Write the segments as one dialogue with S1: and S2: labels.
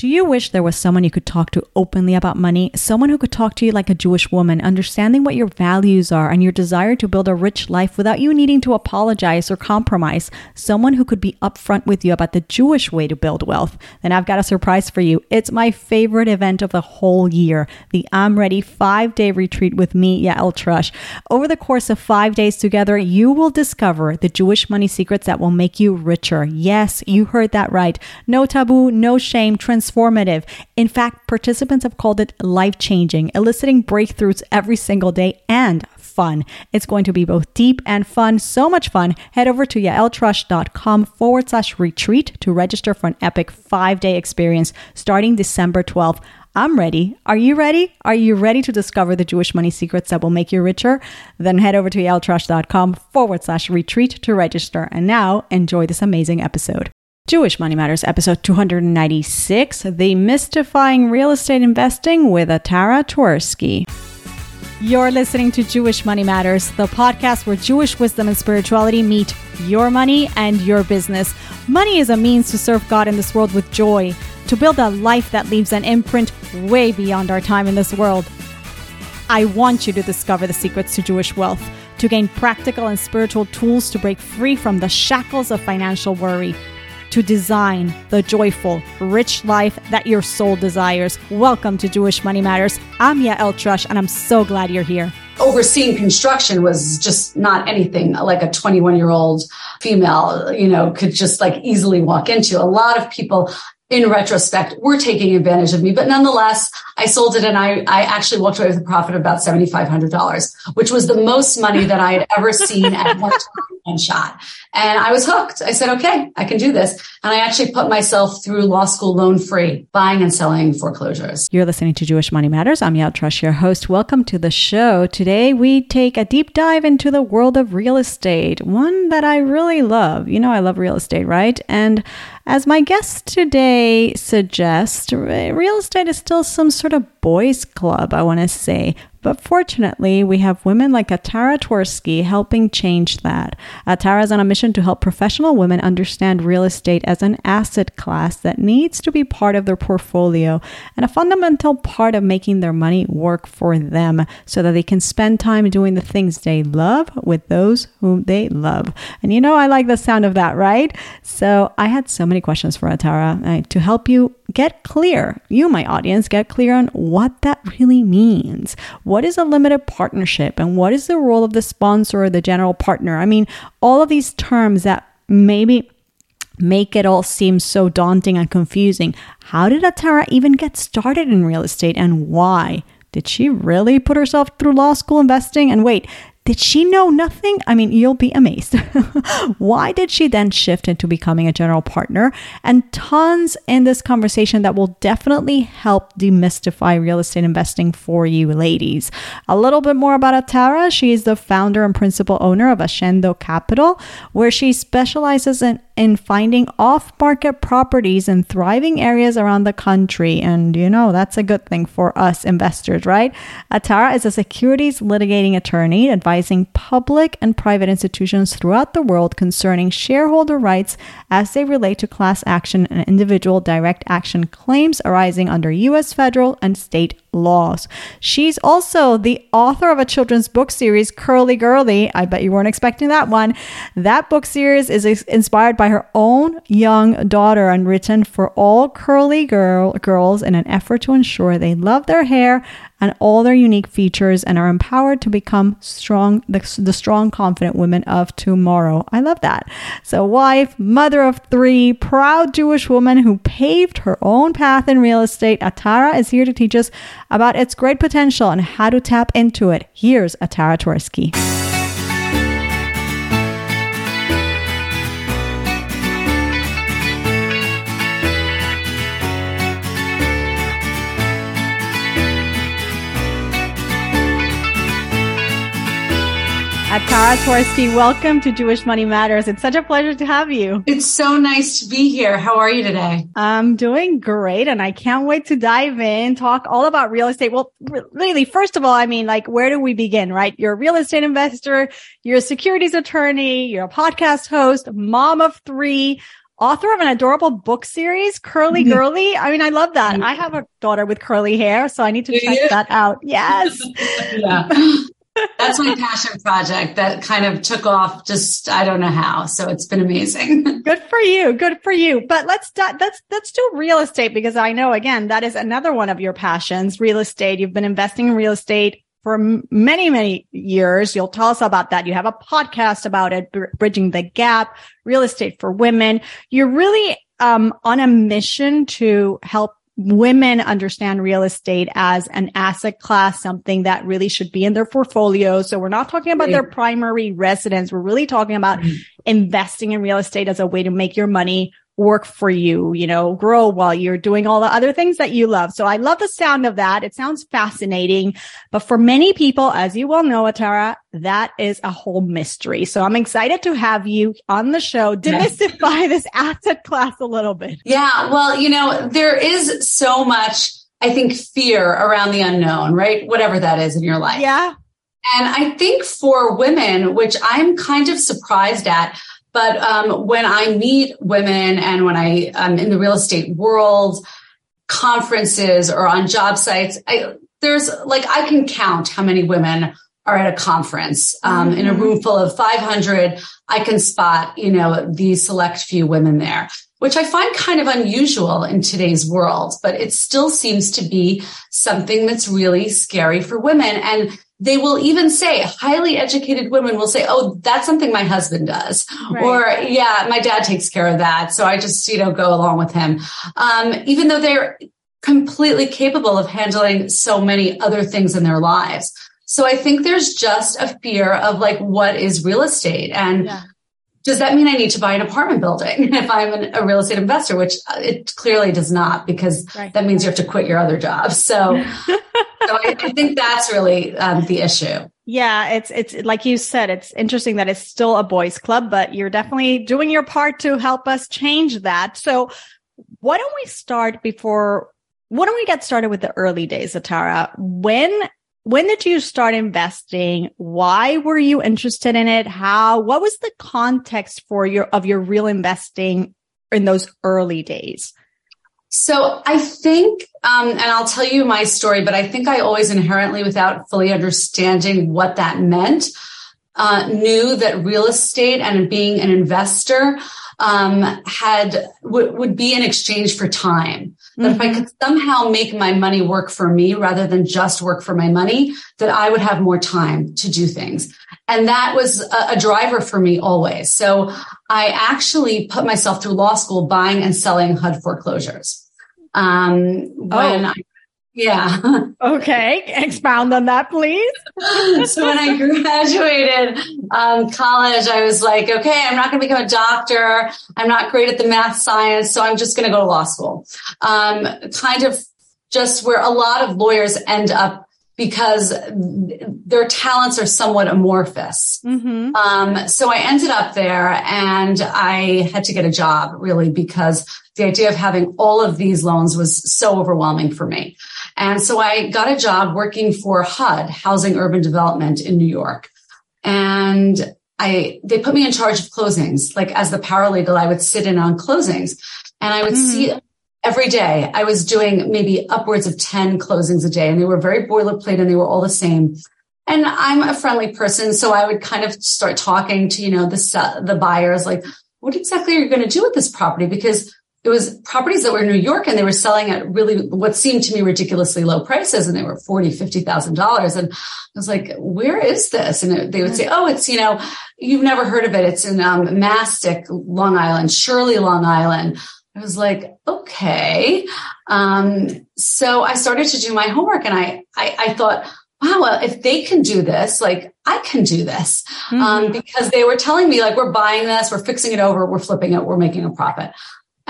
S1: Do you wish there was someone you could talk to openly about money? Someone who could talk to you like a Jewish woman, understanding what your values are and your desire to build a rich life without you needing to apologize or compromise? Someone who could be upfront with you about the Jewish way to build wealth? Then I've got a surprise for you. It's my favorite event of the whole year the I'm Ready five day retreat with me, Yael Trusch. Over the course of five days together, you will discover the Jewish money secrets that will make you richer. Yes, you heard that right. No taboo, no shame, trans transformative. In fact, participants have called it life changing, eliciting breakthroughs every single day and fun. It's going to be both deep and fun, so much fun. Head over to yaeltrusch.com forward slash retreat to register for an epic five day experience starting December 12th. I'm ready. Are you ready? Are you ready to discover the Jewish money secrets that will make you richer? Then head over to yaeltrusch.com forward slash retreat to register. And now enjoy this amazing episode. Jewish Money Matters, episode 296 The Mystifying Real Estate Investing with Atara Twersky. You're listening to Jewish Money Matters, the podcast where Jewish wisdom and spirituality meet your money and your business. Money is a means to serve God in this world with joy, to build a life that leaves an imprint way beyond our time in this world. I want you to discover the secrets to Jewish wealth, to gain practical and spiritual tools to break free from the shackles of financial worry to design the joyful, rich life that your soul desires. Welcome to Jewish Money Matters. I'm Yael Trusch, and I'm so glad you're here.
S2: Overseeing construction was just not anything like a 21 year old female, you know, could just like easily walk into. A lot of people in retrospect were taking advantage of me, but nonetheless, I sold it and I, I actually walked away with a profit of about $7,500, which was the most money that I had ever seen at one time and shot. And I was hooked. I said, okay, I can do this. And I actually put myself through law school loan free, buying and selling foreclosures.
S1: You're listening to Jewish Money Matters. I'm Yael Trusch, your host. Welcome to the show. Today we take a deep dive into the world of real estate, one that I really love. You know, I love real estate, right? And as my guest today suggests, real estate is still some sort of boys' club, I want to say. But fortunately, we have women like Atara Twersky helping change that. Atara is on a mission to help professional women understand real estate as an asset class that needs to be part of their portfolio and a fundamental part of making their money work for them so that they can spend time doing the things they love with those whom they love. And you know, I like the sound of that, right? So I had so many questions for Atara uh, to help you get clear, you, my audience, get clear on what that really means. What is a limited partnership and what is the role of the sponsor or the general partner? I mean, all of these terms that maybe make it all seem so daunting and confusing. How did Atara even get started in real estate and why? Did she really put herself through law school investing? And wait, did she know nothing? I mean, you'll be amazed. Why did she then shift into becoming a general partner? And tons in this conversation that will definitely help demystify real estate investing for you ladies. A little bit more about Atara. She is the founder and principal owner of Ascendo Capital, where she specializes in in finding off market properties in thriving areas around the country. And you know, that's a good thing for us investors, right? Atara is a securities litigating attorney advising public and private institutions throughout the world concerning shareholder rights as they relate to class action and individual direct action claims arising under U.S. federal and state laws. She's also the author of a children's book series, Curly Girly. I bet you weren't expecting that one. That book series is inspired by her own young daughter and written for all curly girl girls in an effort to ensure they love their hair and all their unique features and are empowered to become strong, the, the strong, confident women of tomorrow. I love that. So, wife, mother of three, proud Jewish woman who paved her own path in real estate, Atara is here to teach us about its great potential and how to tap into it. Here's Atara Twersky. Atara Twersky, welcome to Jewish Money Matters. It's such a pleasure to have you.
S2: It's so nice to be here. How are you today?
S1: I'm doing great and I can't wait to dive in, talk all about real estate. Well, really, first of all, I mean, like, where do we begin, right? You're a real estate investor. You're a securities attorney. You're a podcast host, mom of three author of an adorable book series, Curly mm-hmm. Girly. I mean, I love that. Mm-hmm. I have a daughter with curly hair, so I need to check that out. Yes.
S2: yeah. That's my passion project that kind of took off just I don't know how. So it's been amazing.
S1: Good for you. Good for you. But let's let's let's do real estate because I know again that is another one of your passions, real estate. You've been investing in real estate for many, many years. You'll tell us about that. You have a podcast about it, Bridging the Gap, real estate for women. You're really um, on a mission to help women understand real estate as an asset class, something that really should be in their portfolio. So we're not talking about their primary residence. We're really talking about mm-hmm. investing in real estate as a way to make your money work for you, you know, grow while you're doing all the other things that you love. So I love the sound of that. It sounds fascinating. But for many people, as you well know, Atara, that is a whole mystery. So I'm excited to have you on the show demystify this asset class a little bit.
S2: Yeah. Well, you know, there is so much, I think, fear around the unknown, right? Whatever that is in your life.
S1: Yeah.
S2: And I think for women, which I'm kind of surprised at, but um, when I meet women and when I am in the real estate world, conferences or on job sites, I, there's like I can count how many women are at a conference. Um, mm-hmm. In a mm-hmm. room full of 500, I can spot, you know, the select few women there, which I find kind of unusual in today's world, but it still seems to be something that's really scary for women. And they will even say highly educated women will say, Oh, that's something my husband does. Right. Or yeah, my dad takes care of that. So I just, you know, go along with him. Um, even though they're completely capable of handling so many other things in their lives. So I think there's just a fear of like, what is real estate? And yeah. Does that mean I need to buy an apartment building if I'm an, a real estate investor, which it clearly does not because right. that means you have to quit your other job. So so I, I, think that's really um, the issue.
S1: Yeah, it's it's like you said, it's interesting that it's still a boys' club, but you're definitely doing your part to help us change that. So, why don't we start before? Why don't we get started with the early days, Atara? When when did you start investing? Why were you interested in it? How? What was the context for your of your real investing in those early days?
S2: So I think, um, and I'll tell you my story, but I think I always inherently, without fully understanding what that meant, uh, knew that real estate and being an investor um, had w- would be in exchange for time. That mm-hmm. if I mm-hmm. could somehow make my money work for me rather than just work for my money, that I would have more time to do things. And that was a, a driver for me always. So I actually put myself through law school buying and selling HUD foreclosures. Um, when oh. I yeah.
S1: okay. Expound on that, please.
S2: so when I graduated um, college, I was like, okay, I'm not going to become a doctor. I'm not great at the math science. So I'm just going to go to law school. Um, kind of just where a lot of lawyers end up because their talents are somewhat amorphous. Mm-hmm. Um, so I ended up there and I had to get a job really because the idea of having all of these loans was so overwhelming for me. And so I got a job working for HUD, Housing Urban Development in New York. And I, they put me in charge of closings. Like as the paralegal, I would sit in on closings and I would mm. see every day. I was doing maybe upwards of 10 closings a day and they were very boilerplate and they were all the same. And I'm a friendly person. So I would kind of start talking to, you know, the, the buyers, like, what exactly are you going to do with this property? Because it was properties that were in New York and they were selling at really what seemed to me ridiculously low prices and they were forty, fifty thousand dollars. And I was like, where is this? And they would say, oh, it's, you know, you've never heard of it. It's in um, Mastic, Long Island, Shirley, Long Island. I was like, okay. Um, so I started to do my homework and I, I, I thought, wow, well, if they can do this, like I can do this. Mm-hmm. Um, because they were telling me like, we're buying this, we're fixing it over, we're flipping it, we're making a profit.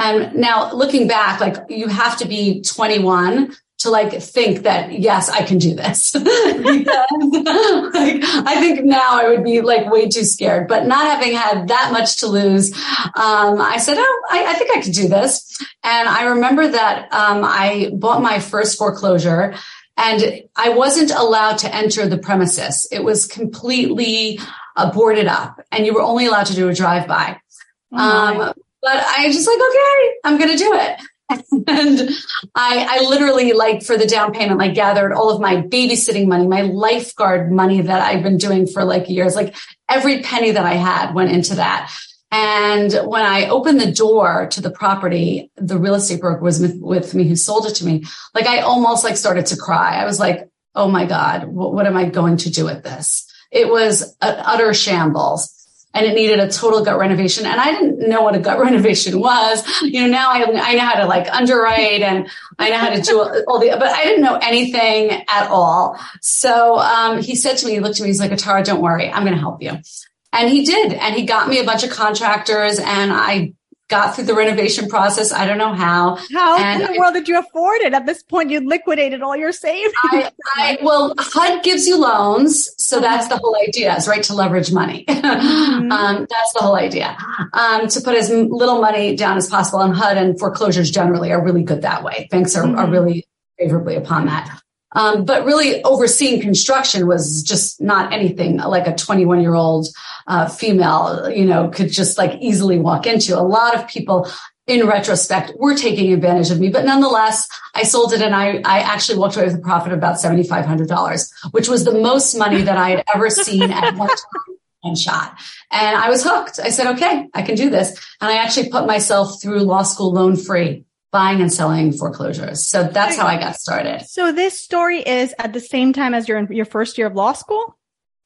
S2: And now looking back, like you have to be 21 to like think that yes i can do this. Because, like, i think now i would be like way too scared. But not having had that much to lose um, i said oh I, I, think i could do this. And i remember that um, i bought my first foreclosure and i wasn't allowed to enter the premises. It was completely uh, boarded up and you were only allowed to do a drive-by. Oh um, but I just like, okay, I'm going to do it. and I, I literally like for the down payment, like gathered all of my babysitting money, my lifeguard money that I've been doing for like years, like every penny that I had went into that. And when I opened the door to the property, the real estate broker was with, me who sold it to me. Like I almost like started to cry. I was like, Oh my God, what, what am I going to do with this? It was an utter shambles and it needed a total gut renovation. And I didn't know what a gut renovation was. You know, now I, I know how to like underwrite and I know how to do all the, but I didn't know anything at all. So, um, he said to me, he looked at me, he's like, Atara, don't worry. I'm going to help you. And he did. And he got me a bunch of contractors and I got through the renovation process. I don't know how.
S1: How and in the I, world did you afford it? At this point, you liquidated all your savings. I,
S2: I, well, HUD gives you loans. So uh-huh. that's the whole idea is right to leverage money. Mm-hmm. um, that's the whole idea. Um, to put as little money down as possible and HUD and foreclosures generally are really good that way. Banks are, mm-hmm. are really favorably upon that. Um, but really overseeing construction was just not anything like a 21 year old uh, female, you know, could just like easily walk into. A lot of people in retrospect were taking advantage of me, but nonetheless, I sold it and I, I actually walked away with a profit of about $7,500, which was the most money that I had ever seen at one time and shot. And I was hooked. I said, okay, I can do this. And I actually put myself through law school loan free buying and selling foreclosures. So that's how I got started.
S1: So this story is at the same time as you're in your first year of law school?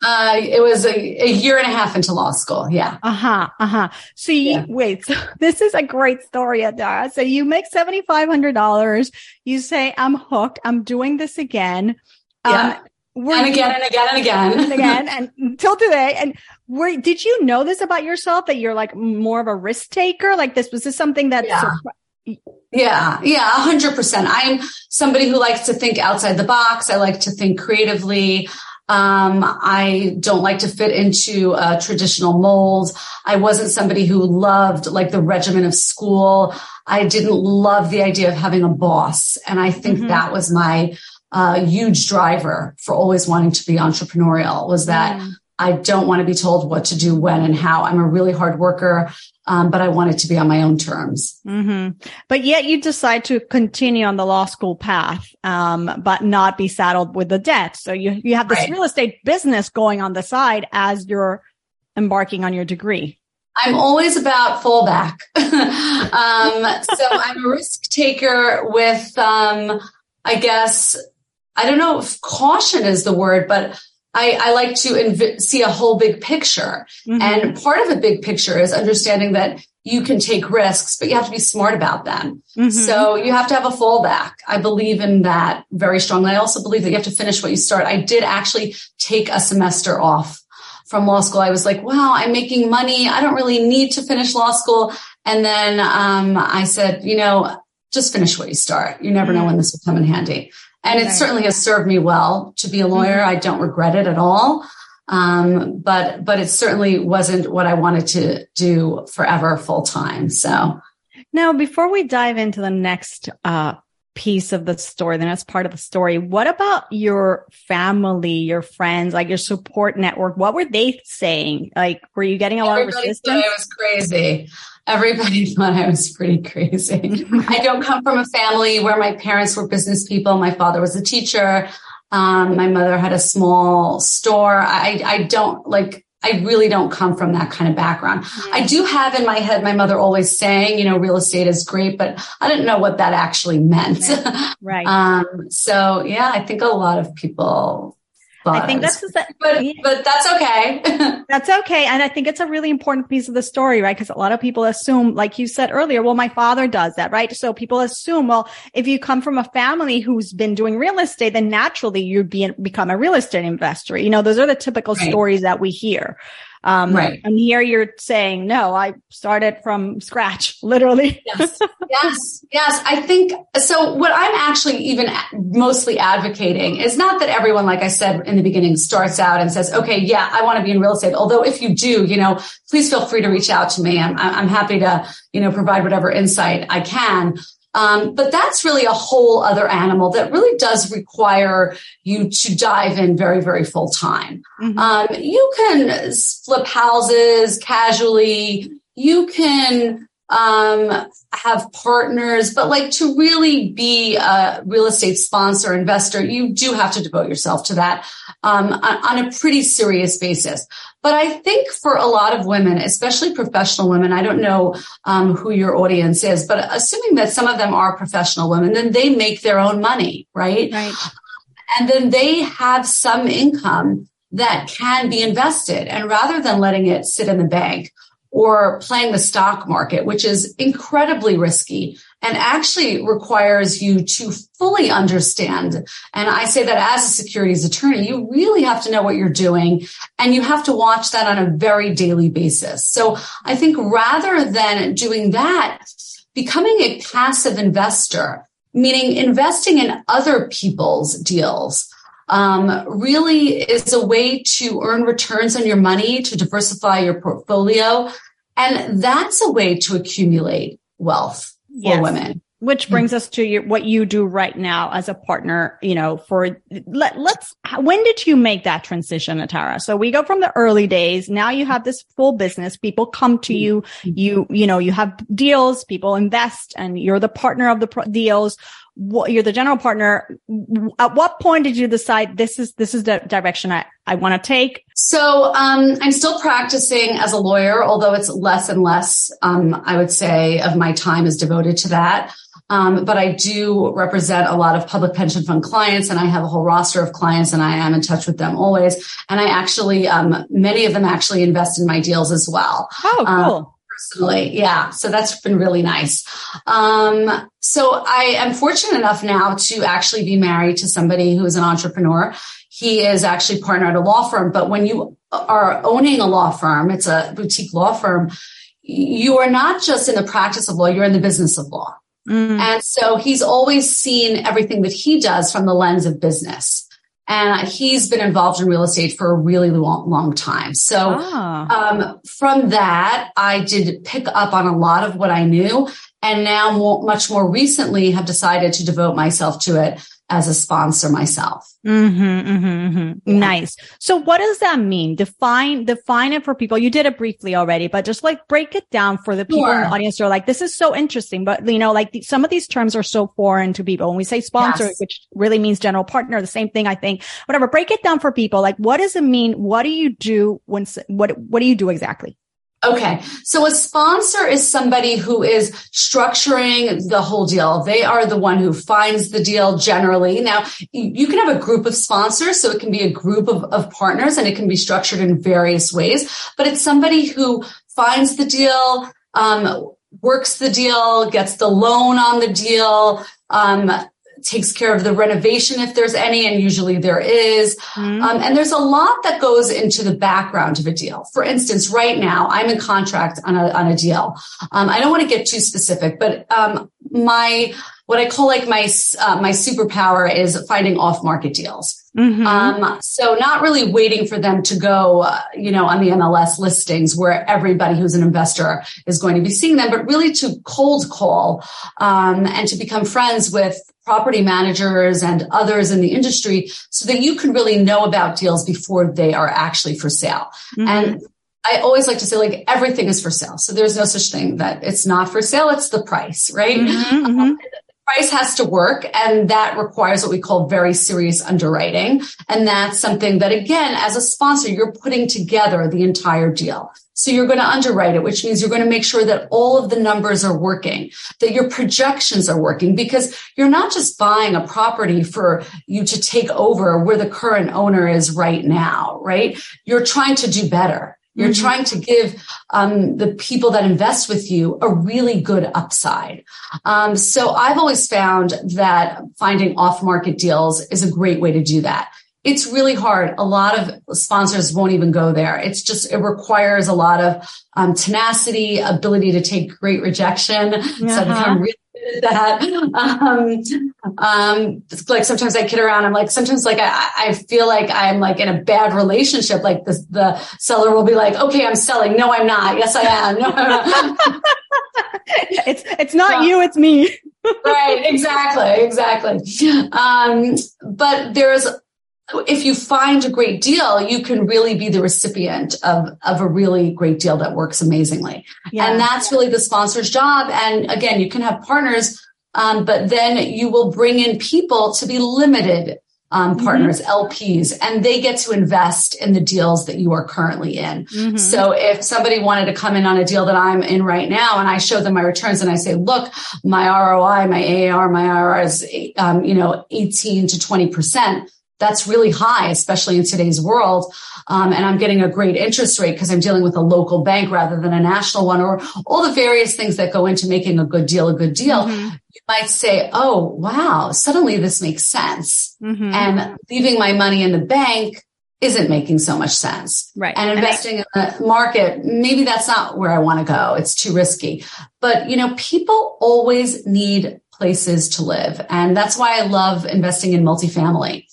S2: Uh, it was a, a, year and a half into law school. Yeah.
S1: Uh huh. Uh huh. So you, yeah. wait, so this is a great story, Atara. So you make $7,500. You say, I'm hooked. I'm doing this again.
S2: Yeah. Um, and again and again and again
S1: and again and until today. And were, did you know this about yourself that you're like more of a risk taker? Like this, was this something that
S2: yeah. Yeah, yeah, hundred percent. I'm somebody who likes to think outside the box. I like to think creatively. Um, I don't like to fit into a traditional mold. I wasn't somebody who loved like the regimen of school. I didn't love the idea of having a boss. And I think mm-hmm. that was my uh, huge driver for always wanting to be entrepreneurial was that mm. I don't want to be told what to do, when, and how. I'm a really hard worker, um, but I want it to be on my own terms.
S1: Mm-hmm. But yet you decide to continue on the law school path, um, but not be saddled with the debt. So you you have this right. real estate business going on the side as you're embarking on your degree.
S2: I'm always about fallback. um, so I'm a risk taker with, um, I guess, I don't know if caution is the word, but I, I like to inv- see a whole big picture. Mm-hmm. And part of a big picture is understanding that you can take risks, but you have to be smart about them. Mm-hmm. So you have to have a fallback. I believe in that very strongly. I also believe that you have to finish what you start. I did actually take a semester off from law school. I was like, wow, I'm making money. I don't really need to finish law school. And then um, I said, you know, just finish what you start. You never mm-hmm. know when this will come in handy. And it certainly has served me well to be a lawyer. Mm-hmm. I don't regret it at all. Um, but, but it certainly wasn't what I wanted to do forever full time. So
S1: now before we dive into the next, uh, piece of the story, the next part of the story. What about your family, your friends, like your support network? What were they saying? Like, were you getting a Everybody lot of resistance?
S2: I was crazy everybody thought I was pretty crazy. I don't come from a family where my parents were business people. My father was a teacher. Um, my mother had a small store. I, I don't like, I really don't come from that kind of background. Mm-hmm. I do have in my head my mother always saying, you know, real estate is great, but I didn't know what that actually meant.
S1: Right. right.
S2: um, so yeah, I think a lot of people
S1: I think that's,
S2: but, but that's okay.
S1: that's okay. And I think it's a really important piece of the story, right? Because a lot of people assume, like you said earlier, well, my father does that, right? So people assume, well, if you come from a family who's been doing real estate, then naturally you'd be, become a real estate investor. You know, those are the typical right. stories that we hear. Um, right. And here you're saying, no, I started from scratch, literally.
S2: yes. Yes. Yes. I think so. What I'm actually even mostly advocating is not that everyone, like I said in the beginning, starts out and says, okay, yeah, I want to be in real estate. Although if you do, you know, please feel free to reach out to me. I'm, I'm happy to, you know, provide whatever insight I can. Um, but that's really a whole other animal that really does require you to dive in very, very full time. Mm-hmm. Um, you can flip houses casually. You can um, have partners, but like to really be a real estate sponsor, investor, you do have to devote yourself to that um, on, on, a pretty serious basis. But I think for a lot of women, especially professional women, I don't know um, who your audience is, but assuming that some of them are professional women, then they make their own money, right?
S1: Right.
S2: And then they have some income that can be invested. And rather than letting it sit in the bank or playing the stock market, which is incredibly risky and actually requires you to fully understand. And I say that as a securities attorney, you really have to know what you're doing and you have to watch that on a very daily basis. So I think rather than doing that, becoming a passive investor, meaning investing in other people's deals, um, really is a way to earn returns on your money, to diversify your portfolio. And that's a way to accumulate wealth yes. for women.
S1: Which brings us to your, what you do right now as a partner, you know, for let, let's, when did you make that transition, Atara? So we go from the early days. Now you have this full business. People come to you. Mm-hmm. You, you know, you have deals, people invest and you're the partner of the pro- deals what, you're the general partner. At what point did you decide this is this is the direction I, I want to take?
S2: So um, I'm still practicing as a lawyer, although it's less and less. Um, I would say of my time is devoted to that. Um, but I do represent a lot of public pension fund clients and I have a whole roster of clients and I am in touch with them always. And I actually, um, many of them actually invest in my deals as well.
S1: Oh, um, cool
S2: personally. Yeah. So that's been really nice. Um, so I am fortunate enough now to actually be married to somebody who is an entrepreneur. He is actually partner at a law firm, but when you are owning a law firm, it's a boutique law firm, you are not just in the practice of law, you're in the business of law. Mm. And so he's always seen everything that he does from the lens of business. And he's been involved in real estate for a really long, long time. So, ah. um, from that, I did pick up on a lot of what I knew. And now more, much more recently have decided to devote myself to it as a sponsor myself.
S1: Mm-hmm, mm-hmm, mm-hmm. Yeah. Nice. So what does that mean? Define, define it for people. You did it briefly already, but just like break it down for the people sure. in the audience who are like, this is so interesting, but you know, like the, some of these terms are so foreign to people. When we say sponsor, yes. which really means general partner, the same thing, I think, whatever, break it down for people. Like, what does it mean? What do you do when, what, what do you do exactly?
S2: Okay. So a sponsor is somebody who is structuring the whole deal. They are the one who finds the deal generally. Now you can have a group of sponsors. So it can be a group of, of partners and it can be structured in various ways, but it's somebody who finds the deal, um, works the deal, gets the loan on the deal, um, takes care of the renovation if there's any, and usually there is. Mm-hmm. Um, and there's a lot that goes into the background of a deal. For instance, right now I'm in contract on a on a deal. Um, I don't want to get too specific, but um, my what I call like my uh, my superpower is finding off market deals. Mm-hmm. Um, so not really waiting for them to go, uh, you know, on the MLS listings where everybody who's an investor is going to be seeing them, but really to cold call um, and to become friends with property managers and others in the industry so that you can really know about deals before they are actually for sale. Mm-hmm. And I always like to say like everything is for sale. So there's no such thing that it's not for sale. It's the price, right? Mm-hmm, mm-hmm. Um, price has to work and that requires what we call very serious underwriting. And that's something that again, as a sponsor, you're putting together the entire deal. So you're going to underwrite it, which means you're going to make sure that all of the numbers are working, that your projections are working, because you're not just buying a property for you to take over where the current owner is right now, right? You're trying to do better. You're mm-hmm. trying to give um, the people that invest with you a really good upside. Um, so I've always found that finding off-market deals is a great way to do that. It's really hard. A lot of sponsors won't even go there. It's just it requires a lot of um, tenacity, ability to take great rejection. Uh-huh. So I become really that. Um, um, like sometimes I kid around. I'm like, sometimes like I, I feel like I'm like in a bad relationship. Like the, the seller will be like, okay, I'm selling. No, I'm not. Yes, I am. No, I'm not.
S1: it's, it's not you, it's me.
S2: right. Exactly. Exactly. Um, but there's if you find a great deal, you can really be the recipient of, of a really great deal that works amazingly. Yeah. And that's really the sponsor's job. And again, you can have partners, um, but then you will bring in people to be limited um, mm-hmm. partners, mm-hmm. LPs, and they get to invest in the deals that you are currently in. Mm-hmm. So if somebody wanted to come in on a deal that I'm in right now and I show them my returns and I say, look, my ROI, my AAR, my IRR is, um, you know, 18 to 20%. That's really high, especially in today's world. Um, and I'm getting a great interest rate because I'm dealing with a local bank rather than a national one or all the various things that go into making a good deal a good deal. Mm-hmm. You might say, Oh, wow, suddenly this makes sense. Mm-hmm. And leaving my money in the bank isn't making so much sense.
S1: Right.
S2: And investing and I, in the market, maybe that's not where I want to go. It's too risky. But, you know, people always need places to live. And that's why I love investing in multifamily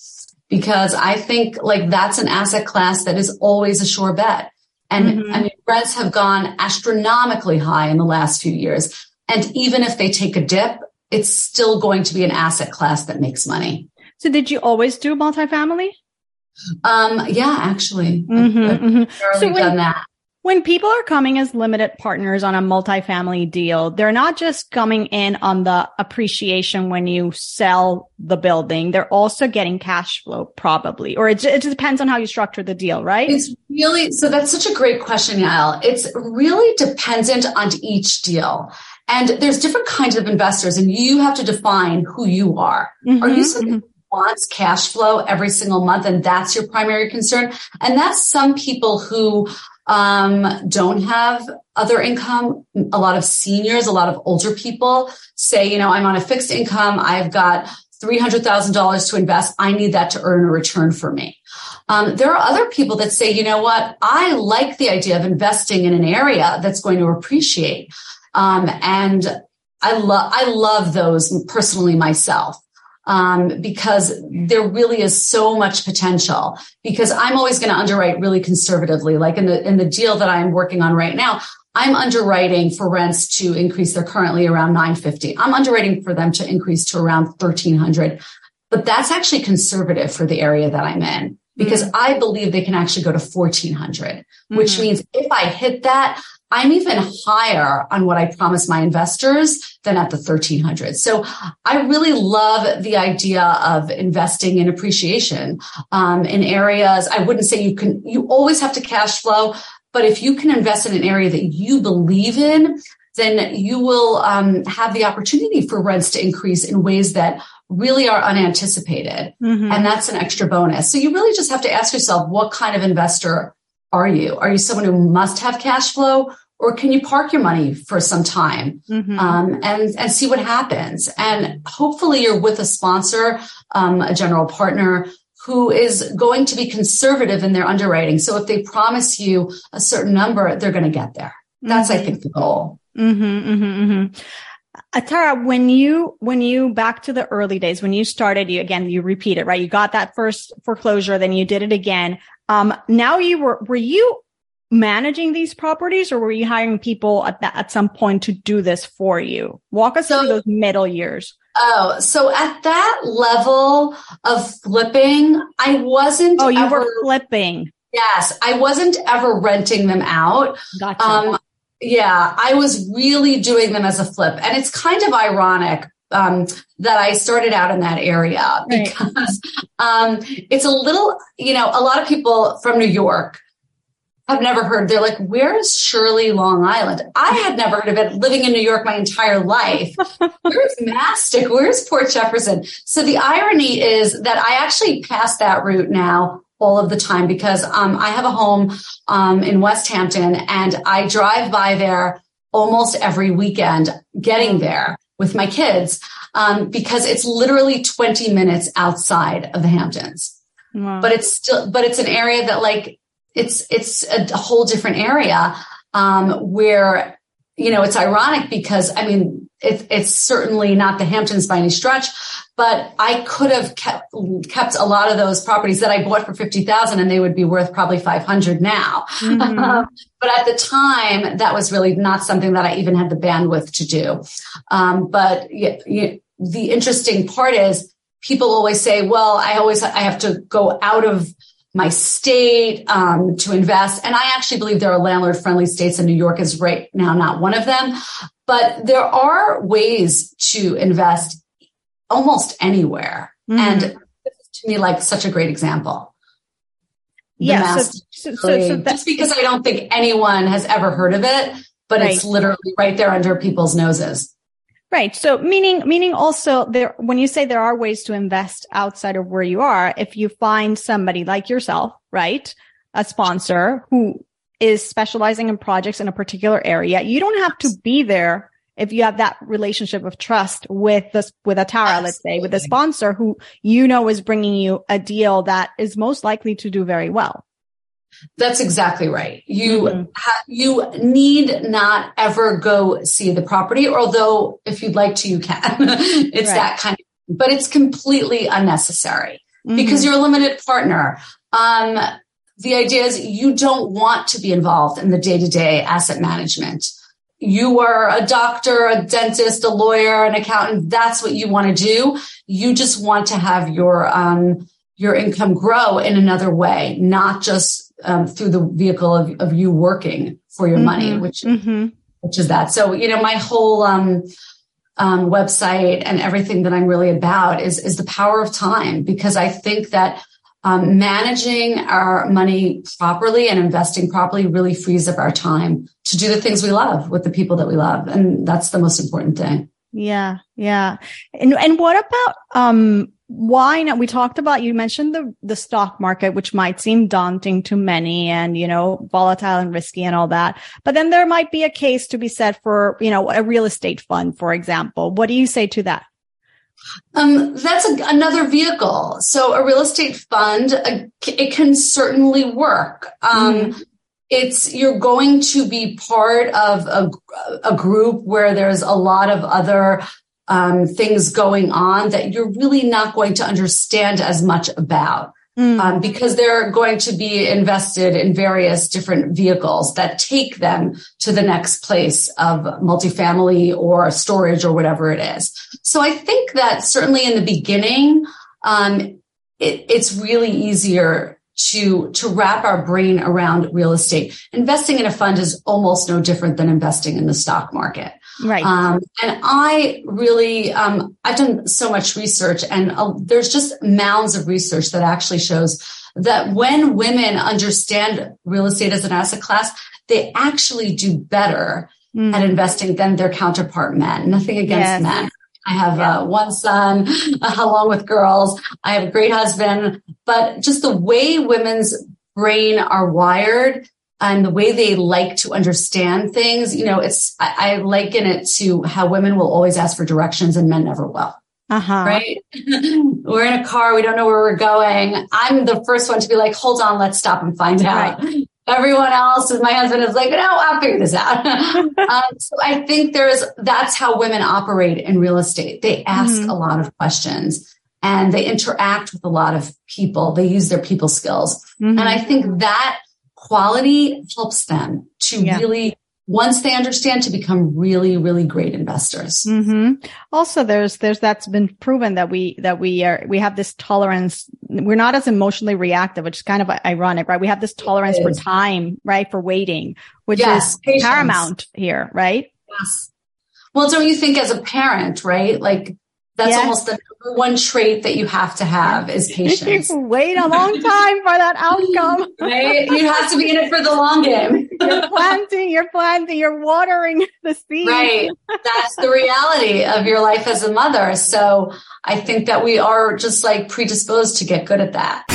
S2: because I think like that's an asset class that is always a sure bet. And mm-hmm. I mean, rents have gone astronomically high in the last few years. And even if they take a dip, it's still going to be an asset class that makes money.
S1: So did you always do multifamily?
S2: Um, yeah, actually, mm-hmm, I've, I've mm-hmm. so when, done that.
S1: When people are coming as limited partners on a multifamily deal, they're not just coming in on the appreciation when you sell the building. They're also getting cash flow probably, or it, it depends on how you structure the deal, right?
S2: It's really, so that's such a great question, Yael. It's really dependent on each deal. And there's different kinds of investors and you have to define who you are. Mm-hmm, are you somebody mm-hmm wants cash flow every single month and that's your primary concern and that's some people who um, don't have other income. A lot of seniors, a lot of older people say, you know, I'm on a fixed income. I've got $300,000 to invest. I need that to earn a return for me. Um, there are other people that say, you know what? I like the idea of investing in an area that's going to appreciate. Um, and I love, I love those personally myself um, because there really is so much potential. Because I'm always going to underwrite really conservatively. Like in the in the deal that I'm working on right now, I'm underwriting for rents to increase. They're currently around 950. I'm underwriting for them to increase to around 1300. But that's actually conservative for the area that I'm in because mm-hmm. I believe they can actually go to 1400, mm-hmm. which means if I hit that, I'm even higher on what I promise my investors than at the 1300. So I really love the idea of investing in appreciation um, in areas. I wouldn't say you can, you always have to cash flow, but if you can invest in an area that you believe in, then you will um, have the opportunity for rents to increase in ways that really are unanticipated. Mm-hmm. And that's an extra bonus. So you really just have to ask yourself, what kind of investor are you? Are you someone who must have cash flow? Or can you park your money for some time mm-hmm. um, and and see what happens? And hopefully, you're with a sponsor, um, a general partner who is going to be conservative in their underwriting. So if they promise you a certain number, they're going to get there. That's, mm-hmm. I think, the goal.
S1: Mm-hmm, mm-hmm, mm-hmm. Atara, when you, when you back to the early days, when you started, you again, you repeat it, right? You got that first foreclosure, then you did it again. Um, now you were, were you managing these properties or were you hiring people at that, at some point to do this for you? Walk us so, through those middle years.
S2: Oh, so at that level of flipping, I wasn't.
S1: Oh, you ever, were flipping.
S2: Yes, I wasn't ever renting them out.
S1: Gotcha. Um,
S2: yeah, I was really doing them as a flip. And it's kind of ironic um, that I started out in that area because right. um, it's a little, you know, a lot of people from New York have never heard. They're like, where's Shirley Long Island? I had never heard of it living in New York my entire life. where's Mastic? Where's Port Jefferson? So the irony is that I actually pass that route now all of the time because um, I have a home um, in Westhampton and I drive by there almost every weekend getting there with my kids um, because it's literally 20 minutes outside of the Hamptons. Wow. But it's still, but it's an area that like, it's, it's a, a whole different area um, where, you know, it's ironic because I mean, it, it's certainly not the Hamptons by any stretch, but I could have kept kept a lot of those properties that I bought for fifty thousand, and they would be worth probably five hundred now. Mm-hmm. but at the time, that was really not something that I even had the bandwidth to do. Um, but the interesting part is people always say, well, I always, I have to go out of my state um, to invest. And I actually believe there are landlord friendly states and New York is right now not one of them. But there are ways to invest almost anywhere. Mm-hmm. And to me, like such a great example.
S1: Yeah. So, so, so,
S2: so just because I don't think anyone has ever heard of it, but right. it's literally right there under people's noses.
S1: Right. So meaning, meaning also there, when you say there are ways to invest outside of where you are, if you find somebody like yourself, right? A sponsor who is specializing in projects in a particular area, you don't have to be there if you have that relationship of trust with this, with Atara, let's say, with a sponsor who you know is bringing you a deal that is most likely to do very well.
S2: That's exactly right. You mm-hmm. ha- you need not ever go see the property, although if you'd like to, you can. it's right. that kind of, but it's completely unnecessary mm-hmm. because you're a limited partner. Um, the idea is you don't want to be involved in the day to day asset management. You are a doctor, a dentist, a lawyer, an accountant. That's what you want to do. You just want to have your, um, your income grow in another way, not just um, through the vehicle of, of you working for your mm-hmm. money, which mm-hmm. which is that. So you know, my whole um, um, website and everything that I'm really about is is the power of time because I think that um, managing our money properly and investing properly really frees up our time to do the things we love with the people that we love, and that's the most important thing.
S1: Yeah, yeah. And and what about um why not? We talked about, you mentioned the, the stock market, which might seem daunting to many and, you know, volatile and risky and all that. But then there might be a case to be said for, you know, a real estate fund, for example. What do you say to that?
S2: Um, that's a, another vehicle. So a real estate fund, uh, it can certainly work. Um, mm. It's you're going to be part of a, a group where there's a lot of other um, things going on that you're really not going to understand as much about. Mm. Um, because they're going to be invested in various different vehicles that take them to the next place of multifamily or storage or whatever it is. So I think that certainly in the beginning, um, it, it's really easier to to wrap our brain around real estate. Investing in a fund is almost no different than investing in the stock market.
S1: Right. Um,
S2: and I really, um, I've done so much research and uh, there's just mounds of research that actually shows that when women understand real estate as an asset class, they actually do better mm. at investing than their counterpart men. Nothing against yes. men. I have yeah. uh, one son uh, along with girls. I have a great husband, but just the way women's brain are wired and the way they like to understand things, you know, it's, I, I liken it to how women will always ask for directions and men never will.
S1: Uh-huh.
S2: Right. we're in a car. We don't know where we're going. I'm the first one to be like, hold on, let's stop and find out. Right. Everyone else, my husband is like, no, I'll figure this out. um, so I think there's, that's how women operate in real estate. They ask mm-hmm. a lot of questions and they interact with a lot of people. They use their people skills. Mm-hmm. And I think that quality helps them to yeah. really once they understand to become really really great investors.
S1: Mm-hmm. also there's there's that's been proven that we that we are we have this tolerance. We're not as emotionally reactive which is kind of ironic right? We have this tolerance for time right? For waiting which yes, is patience. paramount here right?
S2: Yes. Well don't you think as a parent right? Like that's yes. almost the number one trait that you have to have is patience.
S1: Wait a long time for that outcome.
S2: right? You have to be in it for the long game.
S1: you're planting, you're planting, you're watering the seed.
S2: Right. That's the reality of your life as a mother. So I think that we are just like predisposed to get good at that.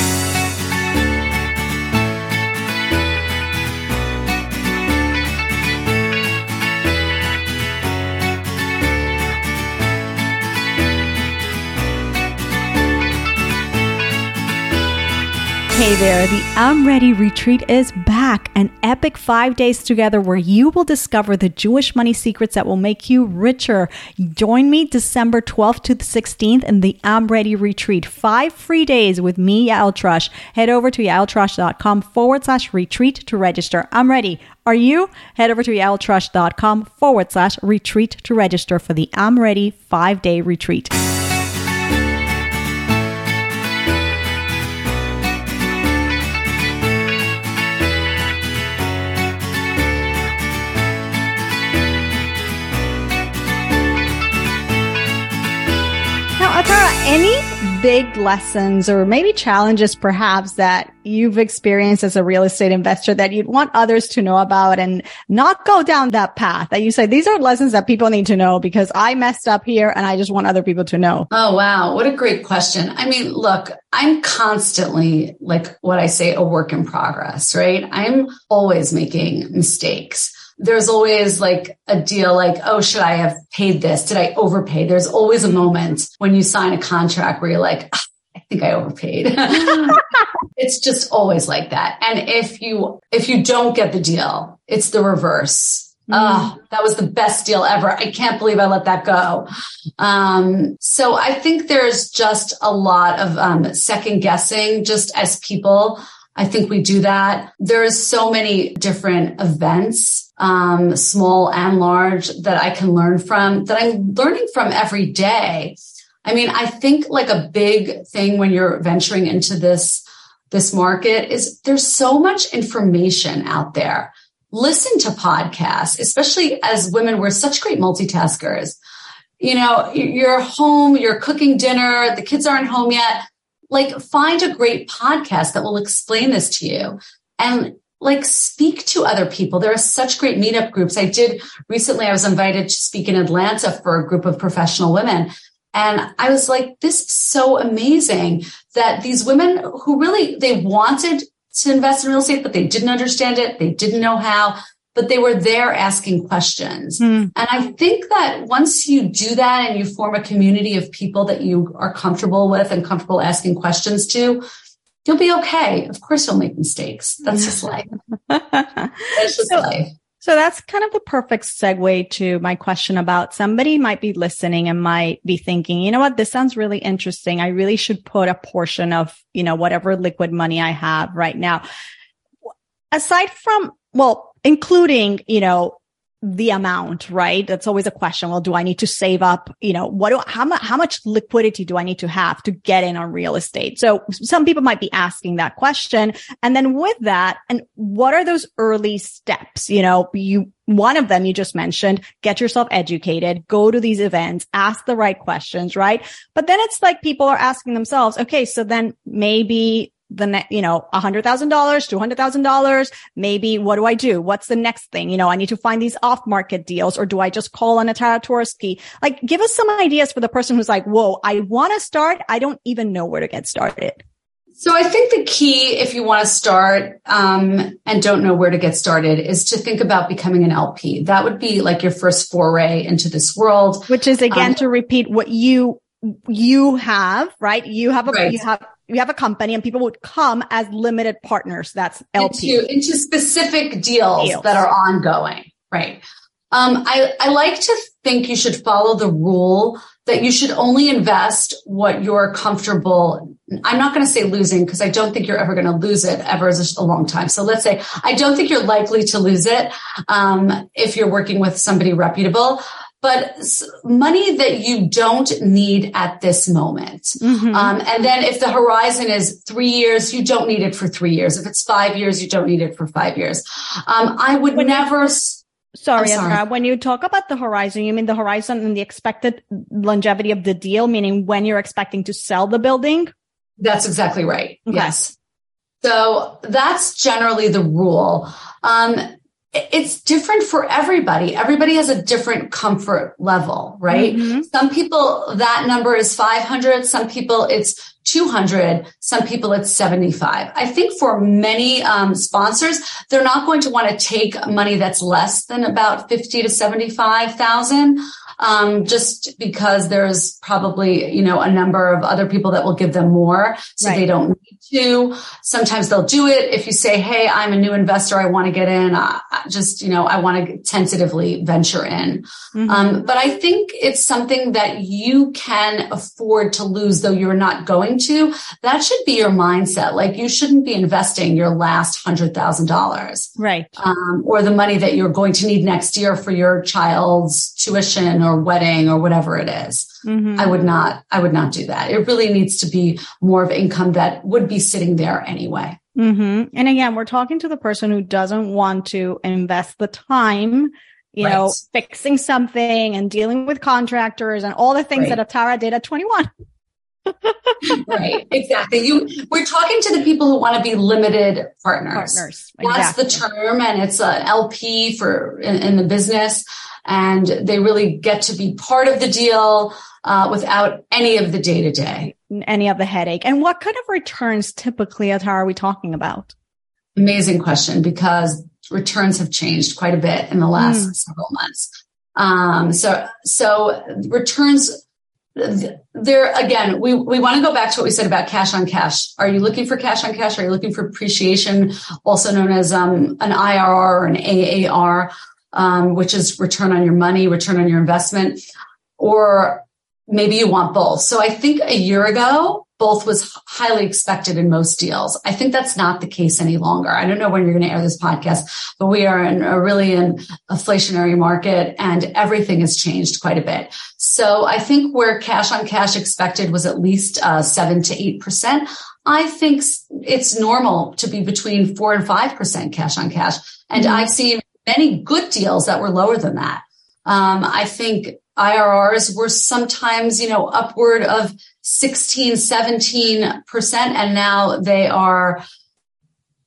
S1: Hey there, the I'm Ready retreat is back. An epic five days together where you will discover the Jewish money secrets that will make you richer. Join me December 12th to the 16th in the I'm Ready retreat. Five free days with me, Yael Trusch. Head over to yaeltrusch.com forward slash retreat to register. I'm ready. Are you? Head over to yaeltrusch.com forward slash retreat to register for the I'm Ready five day retreat. Big lessons or maybe challenges perhaps that you've experienced as a real estate investor that you'd want others to know about and not go down that path that you say these are lessons that people need to know because I messed up here and I just want other people to know?
S2: Oh, wow. What a great question. I mean, look, I'm constantly like what I say, a work in progress, right? I'm always making mistakes there's always like a deal like, oh, should I have paid this? Did I overpay? There's always a moment when you sign a contract where you're like, ah, I think I overpaid. it's just always like that. And if you, if you don't get the deal, it's the reverse. Mm. Oh, that was the best deal ever. I can't believe I let that go. Um, so I think there's just a lot of um, second guessing just as people. I think we do that. There's so many different events, um, small and large that I can learn from that I'm learning from every day. I mean, I think like a big thing when you're venturing into this, this market is there's so much information out there. Listen to podcasts, especially as women, we're such great multitaskers. You know, you're home, you're cooking dinner, the kids aren't home yet like find a great podcast that will explain this to you and like speak to other people. There are such great meetup groups. I did recently, I was invited to speak in Atlanta for a group of professional women. And I was like, this is so amazing that these women who really, they wanted to invest in real estate, but they didn't understand it. They didn't know how but they were there asking questions. Mm. And I think that once you do that and you form a community of people that you are comfortable with and comfortable asking questions to, you'll be okay. Of course, you'll make mistakes. That's just life. That's just
S1: so,
S2: life.
S1: So that's kind of the perfect segue to my question about somebody might be listening and might be thinking, you know what, this sounds really interesting. I really should put a portion of, you know, whatever liquid money I have right now. Aside from, well, including, you know, the amount, right? That's always a question. Well, do I need to save up? You know, what do, how much, how much liquidity do I need to have to get in on real estate? So some people might be asking that question. And then with that, and what are those early steps? You know, you, one of them you just mentioned, get yourself educated, go to these events, ask the right questions, right? But then it's like people are asking themselves, okay, so then maybe the next, you know, a hundred thousand dollars, two hundred thousand dollars. Maybe what do I do? What's the next thing? You know, I need to find these off market deals or do I just call on Atara Twerski? Like give us some ideas for the person who's like, whoa, I want to start. I don't even know where to get started.
S2: So I think the key, if you want to start um, and don't know where to get started, is to think about becoming an LP. That would be like your first foray into this world.
S1: Which is again um, to repeat what you you have, right? You have a right. you have you have a company and people would come as limited partners. That's LP.
S2: Into, into specific deals, deals, that are ongoing. Right. Um, I, I like to think you should follow the rule that you should only invest what you're comfortable. I'm not going to say losing because I don't think you're ever going to lose it ever as a, long time. So let's say I don't think you're likely to lose it um, if you're working with somebody reputable but money that you don't need at this moment. Mm-hmm. Um, and then if the horizon is three years, you don't need it for three years. If it's five years, you don't need it for five years. Um, I would when never. You,
S1: sorry, sorry. when you talk about the horizon, you mean the horizon and the expected longevity of the deal, meaning when you're expecting to sell the building?
S2: That's exactly right. Okay. Yes. So that's generally the rule. Um, it's different for everybody. Everybody has a different comfort level, right? Mm-hmm. Some people that number is 500. Some people it's 200. Some people it's 75. I think for many um, sponsors, they're not going to want to take money that's less than about 50 to 75,000. Um, just because there's probably, you know, a number of other people that will give them more. So right. they don't to. Sometimes they'll do it. If you say, Hey, I'm a new investor. I want to get in. I just, you know, I want to tentatively venture in. Mm-hmm. Um, but I think it's something that you can afford to lose, though you're not going to. That should be your mindset. Like you shouldn't be investing your last hundred thousand dollars.
S1: Right.
S2: Um, or the money that you're going to need next year for your child's tuition or wedding or whatever it is. Mm-hmm. I would not, I would not do that. It really needs to be more of income that would be sitting there anyway.
S1: Mm-hmm. And again, we're talking to the person who doesn't want to invest the time, you right. know, fixing something and dealing with contractors and all the things right. that Atara did at 21.
S2: right, exactly. You we're talking to the people who want to be limited partners.
S1: Partners.
S2: That's
S1: Exactly.
S2: the term, and it's a LP for in, in the business, and they really get to be part of the deal uh, without any of the day to day.
S1: Any of the headache. And what kind of returns typically, Atara, are we talking about?
S2: Amazing question because returns have changed quite a bit in the last
S1: Mm.
S2: several months. Um, so, so returns, there again, we, we want to go back to what we said about cash on cash. Are you looking for cash on cash? Are you looking for appreciation, also known as um, an IRR or an AAR, um, which is return on your money, return on your investment, or maybe you want both. So I think a year ago, both was highly expected in most deals. I think that's not the case any longer. I don't know when you're going to air this podcast, but we are in a really an inflationary market and everything has changed quite a bit. So I think where cash on cash expected was at least uh, seven to eight percent. I think it's normal to be between four and five percent cash on cash, and. I've seen many good deals that were lower than that. Um, I think IRRs were sometimes, you know, upward of 16, 17%, and now they are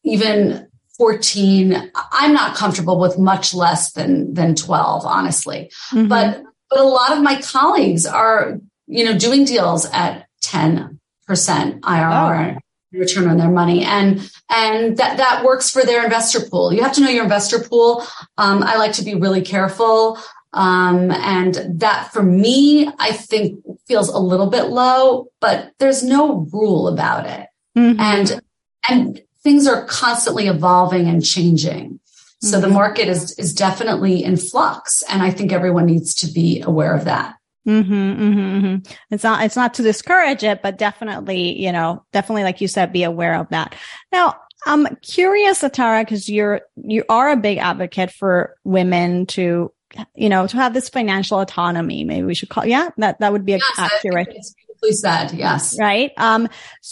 S2: even 14. I'm not comfortable with much less than, than 12, honestly.
S1: Mhm.
S2: But, but a lot of my colleagues are, you know, doing deals at 10% IRR. Return on their money. And and that that works for their investor pool. You have to know your investor pool. Um, i like to be really careful. Um, and that for me i think feels a little bit low but there's no rule about it.
S1: Mhm.
S2: and and things are constantly evolving and changing. So the
S1: Mhm.
S2: market is is definitely in flux and i think everyone needs to be aware of that
S1: Mm-hmm, mm-hmm, mm-hmm. It's not, it's not to discourage it, but definitely, you know, definitely, like you said, be aware of that. Now, I'm curious, Atara, because you're, you are a big advocate for women to, you know, to have this financial autonomy. Maybe we should call, yeah, that, that would be
S2: Yes,
S1: accurate,
S2: it's beautifully said yes
S1: right? Um,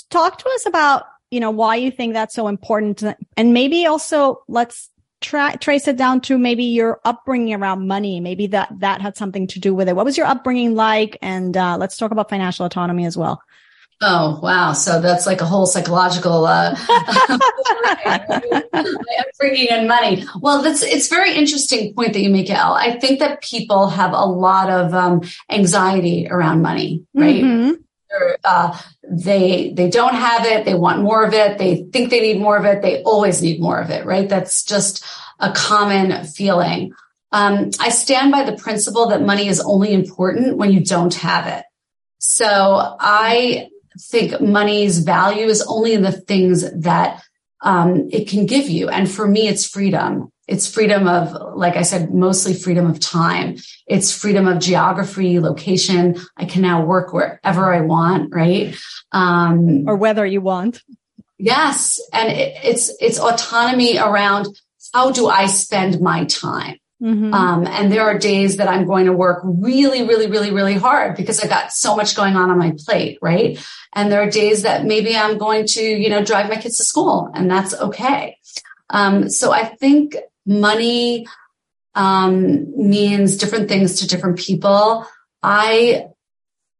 S1: talk to us about, you know, why you think that's so important and maybe also let's tra- trace it down to maybe your upbringing around money. Maybe that, that had something to do with it. What was your upbringing like? And, uh, let's talk about financial autonomy as well.
S2: Oh wow! So that's like a whole psychological uh, upbringing and money. Well, that's it's very interesting point that you make, Al. I think that people have a lot of um, anxiety around money, right?
S1: Mhm.
S2: Uh, they they don't have it. They want more of it. They think they need more of it. They always need more of it, right? That's just a common feeling. Um, I stand by the principle that money is only important when you don't have it. So I think money's value is only in the things that um, it can give you. And for me, it's freedom. It's freedom of, like I said, mostly freedom of time. It's freedom of geography, location. I can now work wherever I want, right? Um,
S1: Or whether you want.
S2: yes. And it, it's, it's autonomy around how do I spend my time?
S1: Mhm.
S2: Um, and there are days that I'm going to work really, really, really, really hard because I've got so much going on on my plate, right? And there are days that maybe I'm going to, you know, drive my kids to school and that's okay. Um, so I think money, um, means different things to different people. I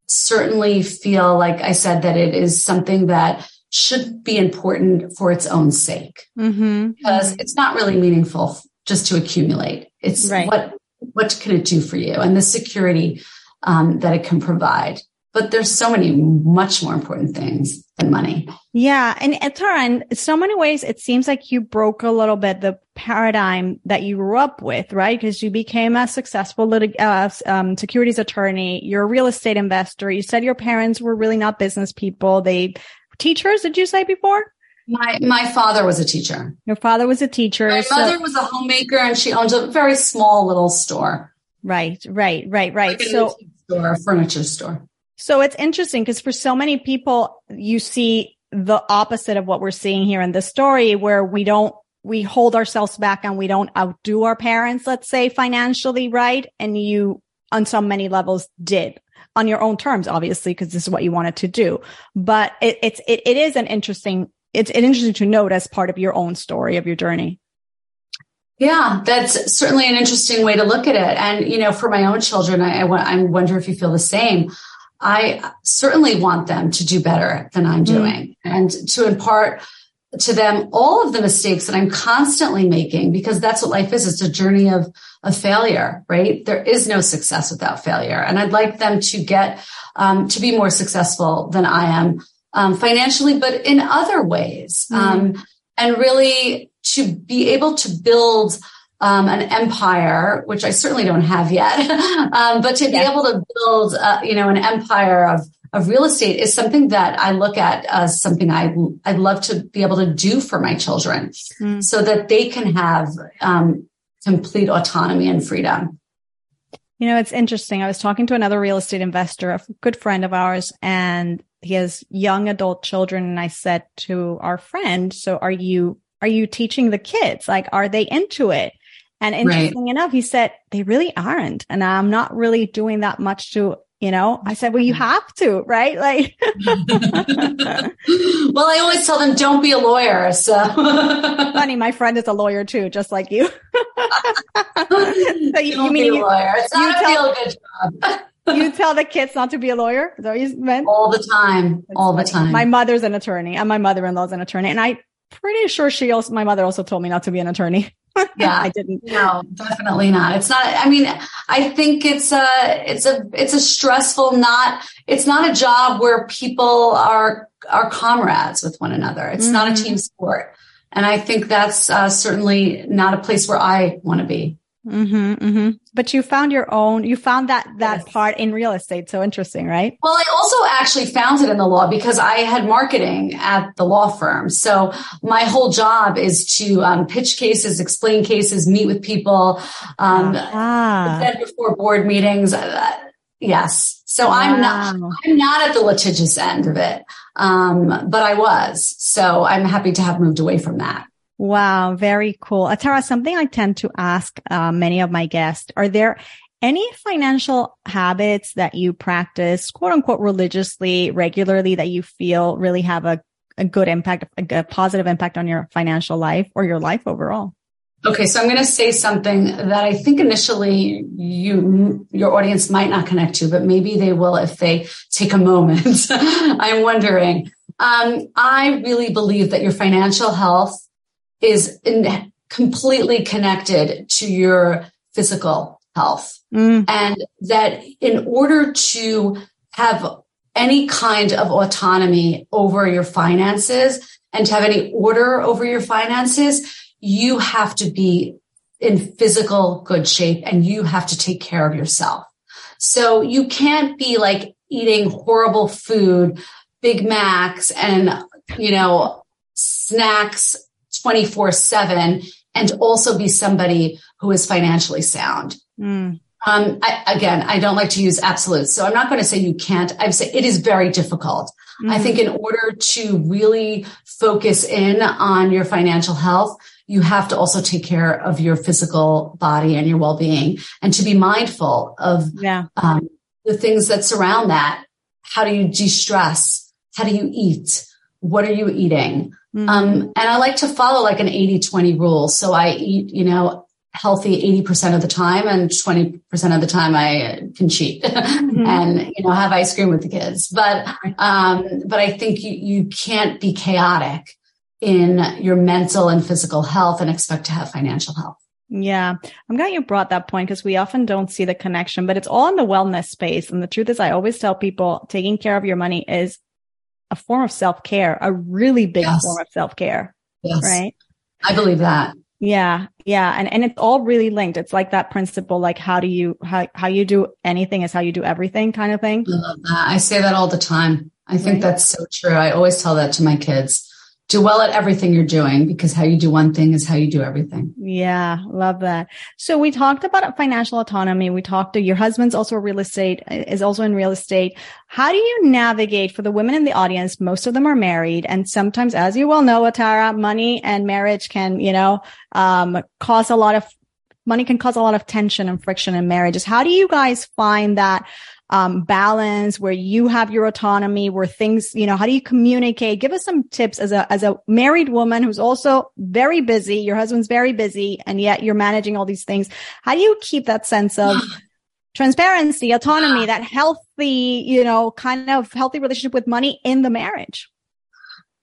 S2: certainly feel, like I said, that it is something that should be important for its own sake
S1: Mhm.
S2: because it's not really meaningful just to accumulate. It's
S1: Right.
S2: what what can it do for you and the security um, that it can provide. But there's so many much more important things than money.
S1: Yeah. And Tara, in so many ways, it seems like you broke a little bit the paradigm that you grew up with, right? Because you became a successful litig- uh, um, securities attorney. You're a real estate investor. You said your parents were really not business people. They teachers, did you say before?
S2: My my father was a teacher.
S1: Your father was a teacher.
S2: My
S1: so-
S2: mother was a homemaker, and she owned a very small little store,
S1: right, right, right, right.
S2: like
S1: So,
S2: store, a furniture store.
S1: So it's interesting because for so many people, you see the opposite of what we're seeing here in this story where we don't, we hold ourselves back and we don't outdo our parents, let's say financially, right? And you, on so many levels did on your own terms, obviously, because this is what you wanted to do. But it, it's, it, it is an interesting, it's interesting to note as part of your own story of your journey.
S2: Yeah, that's certainly an interesting way to look at it. And, you know, for my own children, I, I wonder if you feel the same. I certainly want them to do better than I'm mm. doing and to impart to them all of the mistakes that I'm constantly making because that's what life is. It's a journey of, of failure, right? There is no success without failure. And I'd like them to get, um, to be more successful than I am, um, financially, but in other ways. Mm. Um, and really to be able to build, um, an empire, which I certainly don't have yet, um, but to be able to build, uh, you know, an empire of, of real estate is something that I look at as something I I'd love to be able to do for my children, mm. so that they can have um, complete autonomy and freedom.
S1: You know, it's interesting. I was talking to another real estate investor, a good friend of ours, and he has young adult children. And I said to our friend, "So are you are you teaching the kids? Like, are they into it?" And interesting right. enough, he said they really aren't, and I'm not really doing that much to you know i said well you mm-hmm. have to right? Like well
S2: i always tell them don't be a lawyer so.
S1: Funny my friend is a lawyer too just like you.
S2: So you, don't you mean be a lawyer. It's not a tell, feel good job.
S1: you tell the kids not to be a lawyer? Is that what you meant?
S2: All the time all funny. the time.
S1: My mother's an attorney and my mother-in-law's an attorney and i pretty sure she also my mother also told me not to be an attorney
S2: yeah, I didn't. No, definitely not. It's not. I mean, I think it's a, it's a, it's a stressful. Not. It's not a job where people are are comrades with one another. It's mm-hmm. not a mm-hmm. team sport, and I think that's uh, certainly not a place where I want to be.
S1: Mm-hmm, mm-hmm. But you found your own, you found that, that yes. part in real estate. So interesting, right?
S2: Well, I also actually found it in the law because I had marketing at the law firm. So my whole job is to um, pitch cases, explain cases, meet with people, um, ah. before board meetings. Uh, yes. So wow. I'm not, I'm not at the litigious end of it. Um, but I was. So I'm happy to have moved away from that.
S1: Wow, very cool. Atara, something I tend to ask uh, many of my guests, are there any financial habits that you practice, quote unquote, religiously, regularly that you feel really have a, a good impact, a, a positive impact on your financial life or your life overall?
S2: Okay, so I'm going to say something that I think initially you your audience might not connect to, but maybe they will if they take a moment. I'm wondering. Um, I really believe that your financial health is in, completely connected to your physical health. Mm. And that in order to have any kind of autonomy over your finances and to have any order over your finances, you have to be in physical good shape and you have to take care of yourself. So you can't be like eating horrible food, Big Macs and, you know, snacks 24 seven and also be somebody who is financially sound. Mm. Um, I, again, I don't like to use absolutes. So I'm not going to say you can't. I say it is very difficult. Mm. I think in order to really focus in on your financial health, you have to also take care of your physical body and your well-being and to be mindful of yeah. um, the things that surround that. How do you de-stress? How do you eat? What are you eating? Mm-hmm. Um, and I like to follow like an 80 20 rule. So I eat, you know, healthy 80% of the time and 20% of the time I can cheat mm-hmm. and, you know, have ice cream with the kids. But, um, but I think you, you can't be chaotic in your mental and physical health and expect to have financial health.
S1: Yeah, I'm glad you brought that point because we often don't see the connection, but it's all in the wellness space. And the truth is, I always tell people taking care of your money is a form of self care, a really big yes. form of self care. Yes. Right.
S2: I believe that.
S1: Yeah. Yeah. And, and it's all really linked. It's like that principle, like how do you, how, how you do anything is how you do everything kind of thing.
S2: I love that. I say that all the time. I think right. that's so true. I always tell that to my kids do well at everything you're doing because how you do one thing is how you do everything.
S1: Yeah, love that. So we talked about financial autonomy. We talked to your husband's also real estate is also in real estate. How do you navigate for the women in the audience? Most of them are married and sometimes, as you well know, Atara, money and marriage can, you know, um, cause a lot of money can cause a lot of tension and friction in marriages. How do you guys find that um, balance where you have your autonomy, where things, you know, how do you communicate? Give us some tips as a, as a married woman who's also very busy. Your husband's very busy and yet you're managing all these things. How do you keep that sense of transparency, autonomy, that healthy, you know, kind of healthy relationship with money in the marriage?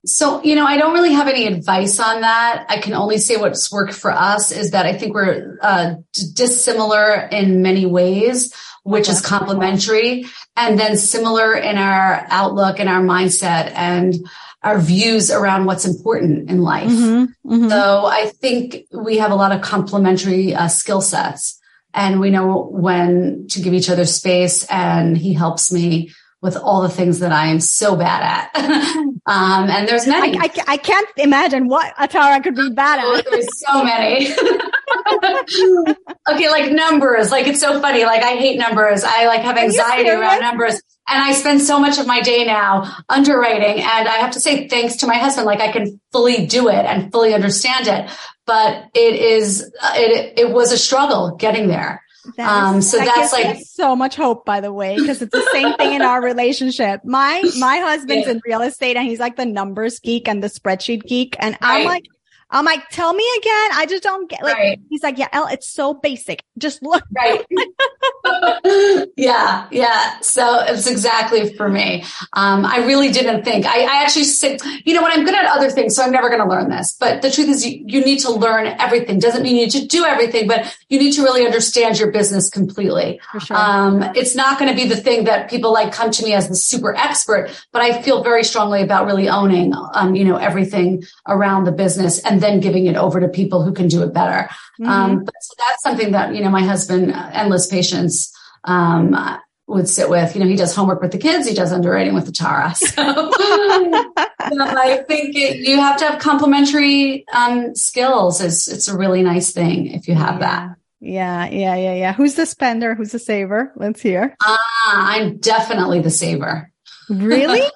S2: So, you know, I don't really have any advice on that. I can only say what's worked for us is that I think we're uh, dissimilar in many ways, which is complementary, and then similar in our outlook and our mindset and our views around what's important in life. Mm-hmm, mm-hmm. So I think we have a lot of complementary uh, skill sets and we know when to give each other space and he helps me with all the things that I am so bad at. um, and there's many.
S1: I, I, I, can't imagine what Atara could be bad at.
S2: there's so many. okay, like numbers. Like it's so funny. Like I hate numbers. I like have anxiety around numbers. And I spend so much of my day now underwriting. And I have to say thanks to my husband, like I can fully do it and fully understand it. But it is, it, it was a struggle getting there.
S1: That um, so that that's like so much hope, by the way, because it's the same thing in our relationship. My my husband's yeah. in real estate and he's like the numbers geek and the spreadsheet geek, and right. I'm like, I'm like, tell me again. I just don't get like right. he's like, yeah, Elle, it's so basic. Just look.
S2: Right. yeah, yeah. So it's exactly for me. Um, I really didn't think. I, I actually said, you know what, I'm good at other things, so I'm never gonna learn this. But the truth is you, you need to learn everything. Doesn't mean you need to do everything, but you need to really understand your business completely. Sure. Um, it's not gonna be the thing that people like come to me as the super expert, but I feel very strongly about really owning um, you know, everything around the business and and then giving it over to people who can do it better. Mm-hmm. Um, but so that's something that, you know, my husband, uh, endless patience, um, would sit with. You know, he does homework with the kids. He does underwriting with Atara. So I think it, you have to have complementary um, skills. It's it's a really nice thing if you have that.
S1: Yeah, yeah, yeah, yeah. Who's the spender? Who's the saver? Let's hear.
S2: Ah, I'm definitely the saver.
S1: Really?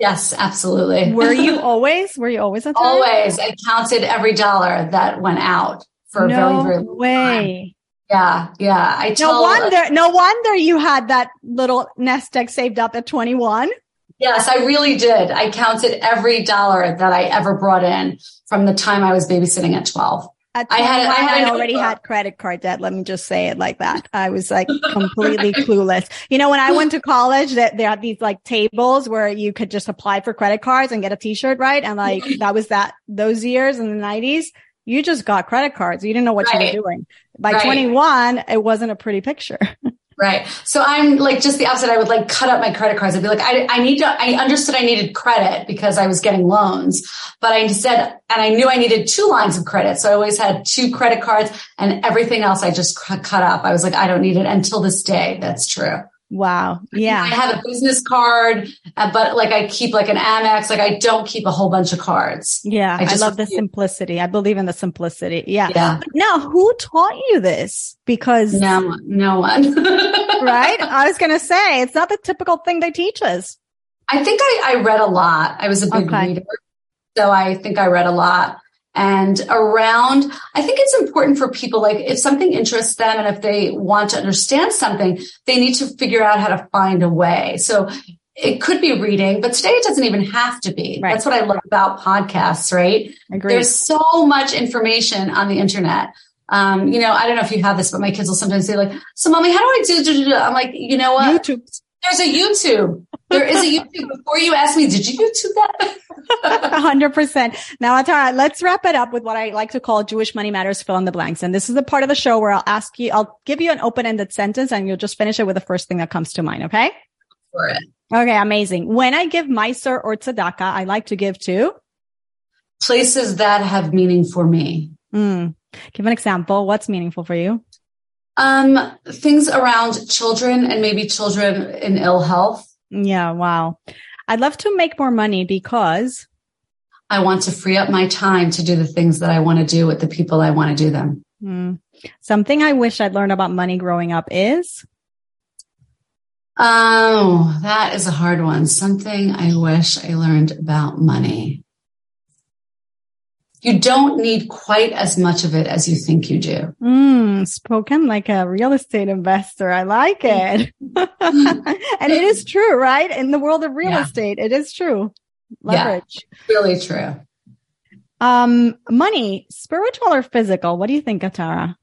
S2: Yes, absolutely.
S1: Were you always? Were you always on
S2: time? Always. I counted every dollar that went out for
S1: no
S2: a very, very
S1: way.
S2: Yeah, yeah. I
S1: no wonder. No wonder you had that little nest egg saved up at twenty one.
S2: Yes, I really did. I counted every dollar that I ever brought in from the time I was babysitting at twelve.
S1: I had, I had I already had credit card debt. Let me just say it like that. I was like completely clueless. You know, when I went to college, that there had these like tables where you could just apply for credit cards and get a t-shirt, right? And like mm-hmm. that was that those years in the nineties. You just got credit cards. You didn't know what right. you were doing. By right. 21, it wasn't a pretty picture.
S2: Right. So I'm like just the opposite. I would like cut up my credit cards. I'd be like, I, I need to, I understood I needed credit because I was getting loans, but I said, and I knew I needed two lines of credit. So I always had two credit cards and everything else I just cut up. I was like, I don't need it until this day. That's true.
S1: Wow. Yeah.
S2: I have a business card, uh, but like I keep like an Amex. Like I don't keep a whole bunch of cards.
S1: Yeah. I, I love the simplicity. I believe in the simplicity. Yeah. yeah. Now, who taught you this? Because
S2: no, no one.
S1: right. I was going to say it's not the typical thing they teach us.
S2: I think I, I read a lot. I was a big okay. reader. So I think I read a lot and around i think it's important for people like if something interests them and if they want to understand something they need to figure out how to find a way so it could be reading but today it doesn't even have to be right. that's what i love about podcasts right
S1: Agreed.
S2: there's so much information on the internet um, you know, I don't know if you have this, but my kids will sometimes say like, so mommy, how do I do? I'm like, you know what?
S1: YouTube.
S2: There's a YouTube. There is a YouTube. Before you ask me, did you YouTube that?
S1: hundred percent. Now, Atara, let's wrap it up with what I like to call Jewish money matters fill in the blanks. And this is the part of the show where I'll ask you, I'll give you an open-ended sentence and you'll just finish it with the first thing that comes to mind. Okay.
S2: For it.
S1: Okay. Amazing. When I give maaser or tzedakah, I like to give to
S2: places that have meaning for me.
S1: Mm. Give an example. What's meaningful for you?
S2: Um, things around children and maybe children in ill health.
S1: Yeah. Wow. I'd love to make more money because
S2: I want to free up my time to do the things that I want to do with the people I want to do them.
S1: Mm. Something I wish I'd learned about money growing up is?
S2: Oh, that is a hard one. Something I wish I learned about money. You don't need quite as much of it as you think you do.
S1: Mm, spoken like a real estate investor. I like it. and it is true, right? In the world of real yeah. estate, it is true. Leverage.
S2: Yeah, really true.
S1: Um, money, spiritual or physical? What do you think, Atara?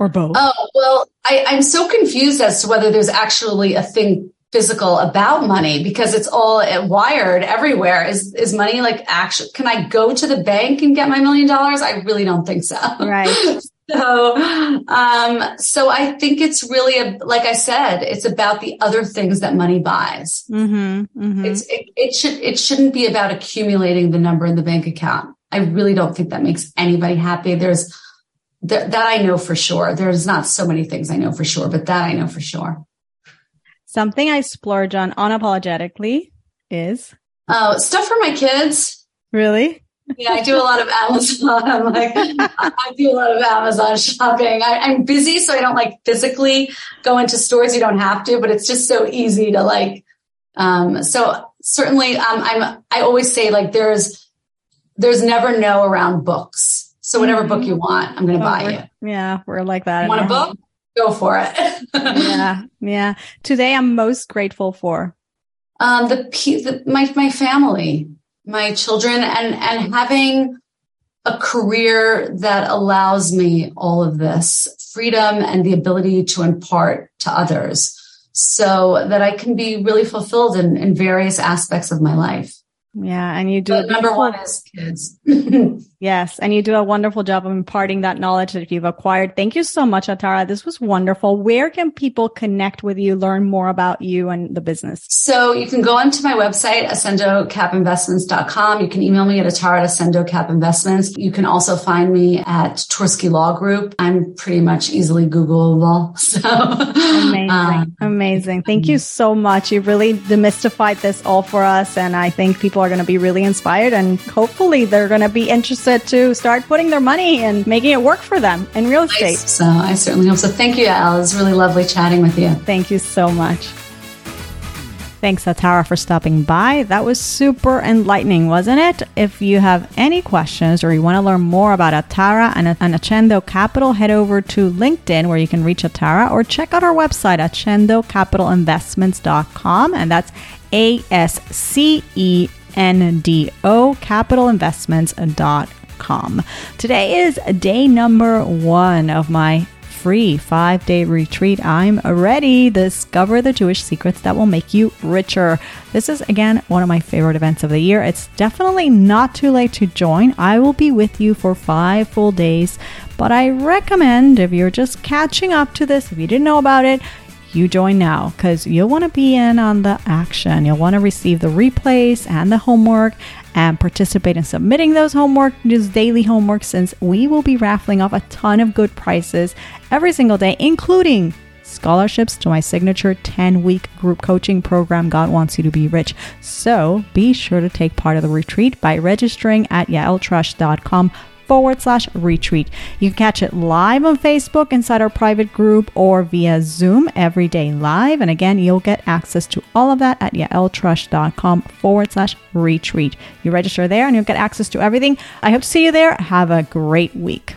S1: or both?
S2: Oh, well, I, I'm so confused as to whether there's actually a thing physical about money because it's all wired everywhere. Is is money like actually? Can I go to the bank and get my million dollars? I really don't think so.
S1: Right.
S2: So, um, so I think it's really a, like I said, it's about the other things that money buys.
S1: Mm-hmm, mm-hmm.
S2: It's it, it should it shouldn't be about accumulating the number in the bank account. I really don't think that makes anybody happy. There's th- that I know for sure. There's not so many things I know for sure, but that I know for sure.
S1: Something I splurge on unapologetically is
S2: oh stuff for my kids.
S1: Really?
S2: yeah, I do a lot of Amazon. I'm like, I do a lot of Amazon shopping. I, am busy, so I don't like physically go into stores. You don't have to, but it's just so easy to like. Um, so certainly, um, I'm. I always say like there's there's never no around books. So whatever mm-hmm. book you want, I'm going to oh, buy
S1: you. Yeah, we're like that.
S2: You want a book? Go for it.
S1: yeah, yeah. Today, I'm most grateful for
S2: um, the, the my my family my children and and having a career that allows me all of this freedom and the ability to impart to others so that I can be really fulfilled in, in various aspects of my life.
S1: Yeah, and you do.
S2: But number one is kids.
S1: yes, and you do a wonderful job of imparting that knowledge that you've acquired. Thank you so much, Atara. This was wonderful. Where can people connect with you, learn more about you and the business?
S2: So you can go onto my website, accendocapinvestments.com. You can email me at atara at Accendo Cap Investments. You can also find me at Twerski Law Group. I'm pretty much easily Googleable. So
S1: amazing, um, amazing. Thank you so much. You really demystified this all for us, and I think people are going to be really inspired and hopefully they're going to be interested to start putting their money and making it work for them in real estate.
S2: So I certainly hope so. Thank you, Al. It's really lovely chatting with you.
S1: Thank you so much. Thanks, Atara, for stopping by. That was super enlightening, wasn't it? If you have any questions or you want to learn more about Atara and, and Accendo Capital, head over to LinkedIn where you can reach Atara or check out our website at accendocapitalinvestments.com. And that's A S C E N-D-O, capitalinvestments.com. Today is day number one of my free five day retreat. I'm ready. Discover the Jewish secrets that will make you richer. This is, again, one of my favorite events of the year. It's definitely not too late to join. I will be with you for five full days, but I recommend if you're just catching up to this, if you didn't know about it, you join now because you'll want to be in on the action. You'll want to receive the replays and the homework and participate in submitting those homework, just daily homework, since we will be raffling off a ton of good prizes every single day, including scholarships to my signature 10 week group coaching program, God Wants You to Be Rich. So be sure to take part of the retreat by registering at yaeltrusch.com forward slash retreat. You can catch it live on Facebook inside our private group or via Zoom every day live. And again, you'll get access to all of that at yaeltrusch.com forward slash retreat. You register there and you'll get access to everything. I hope to see you there. Have a great week.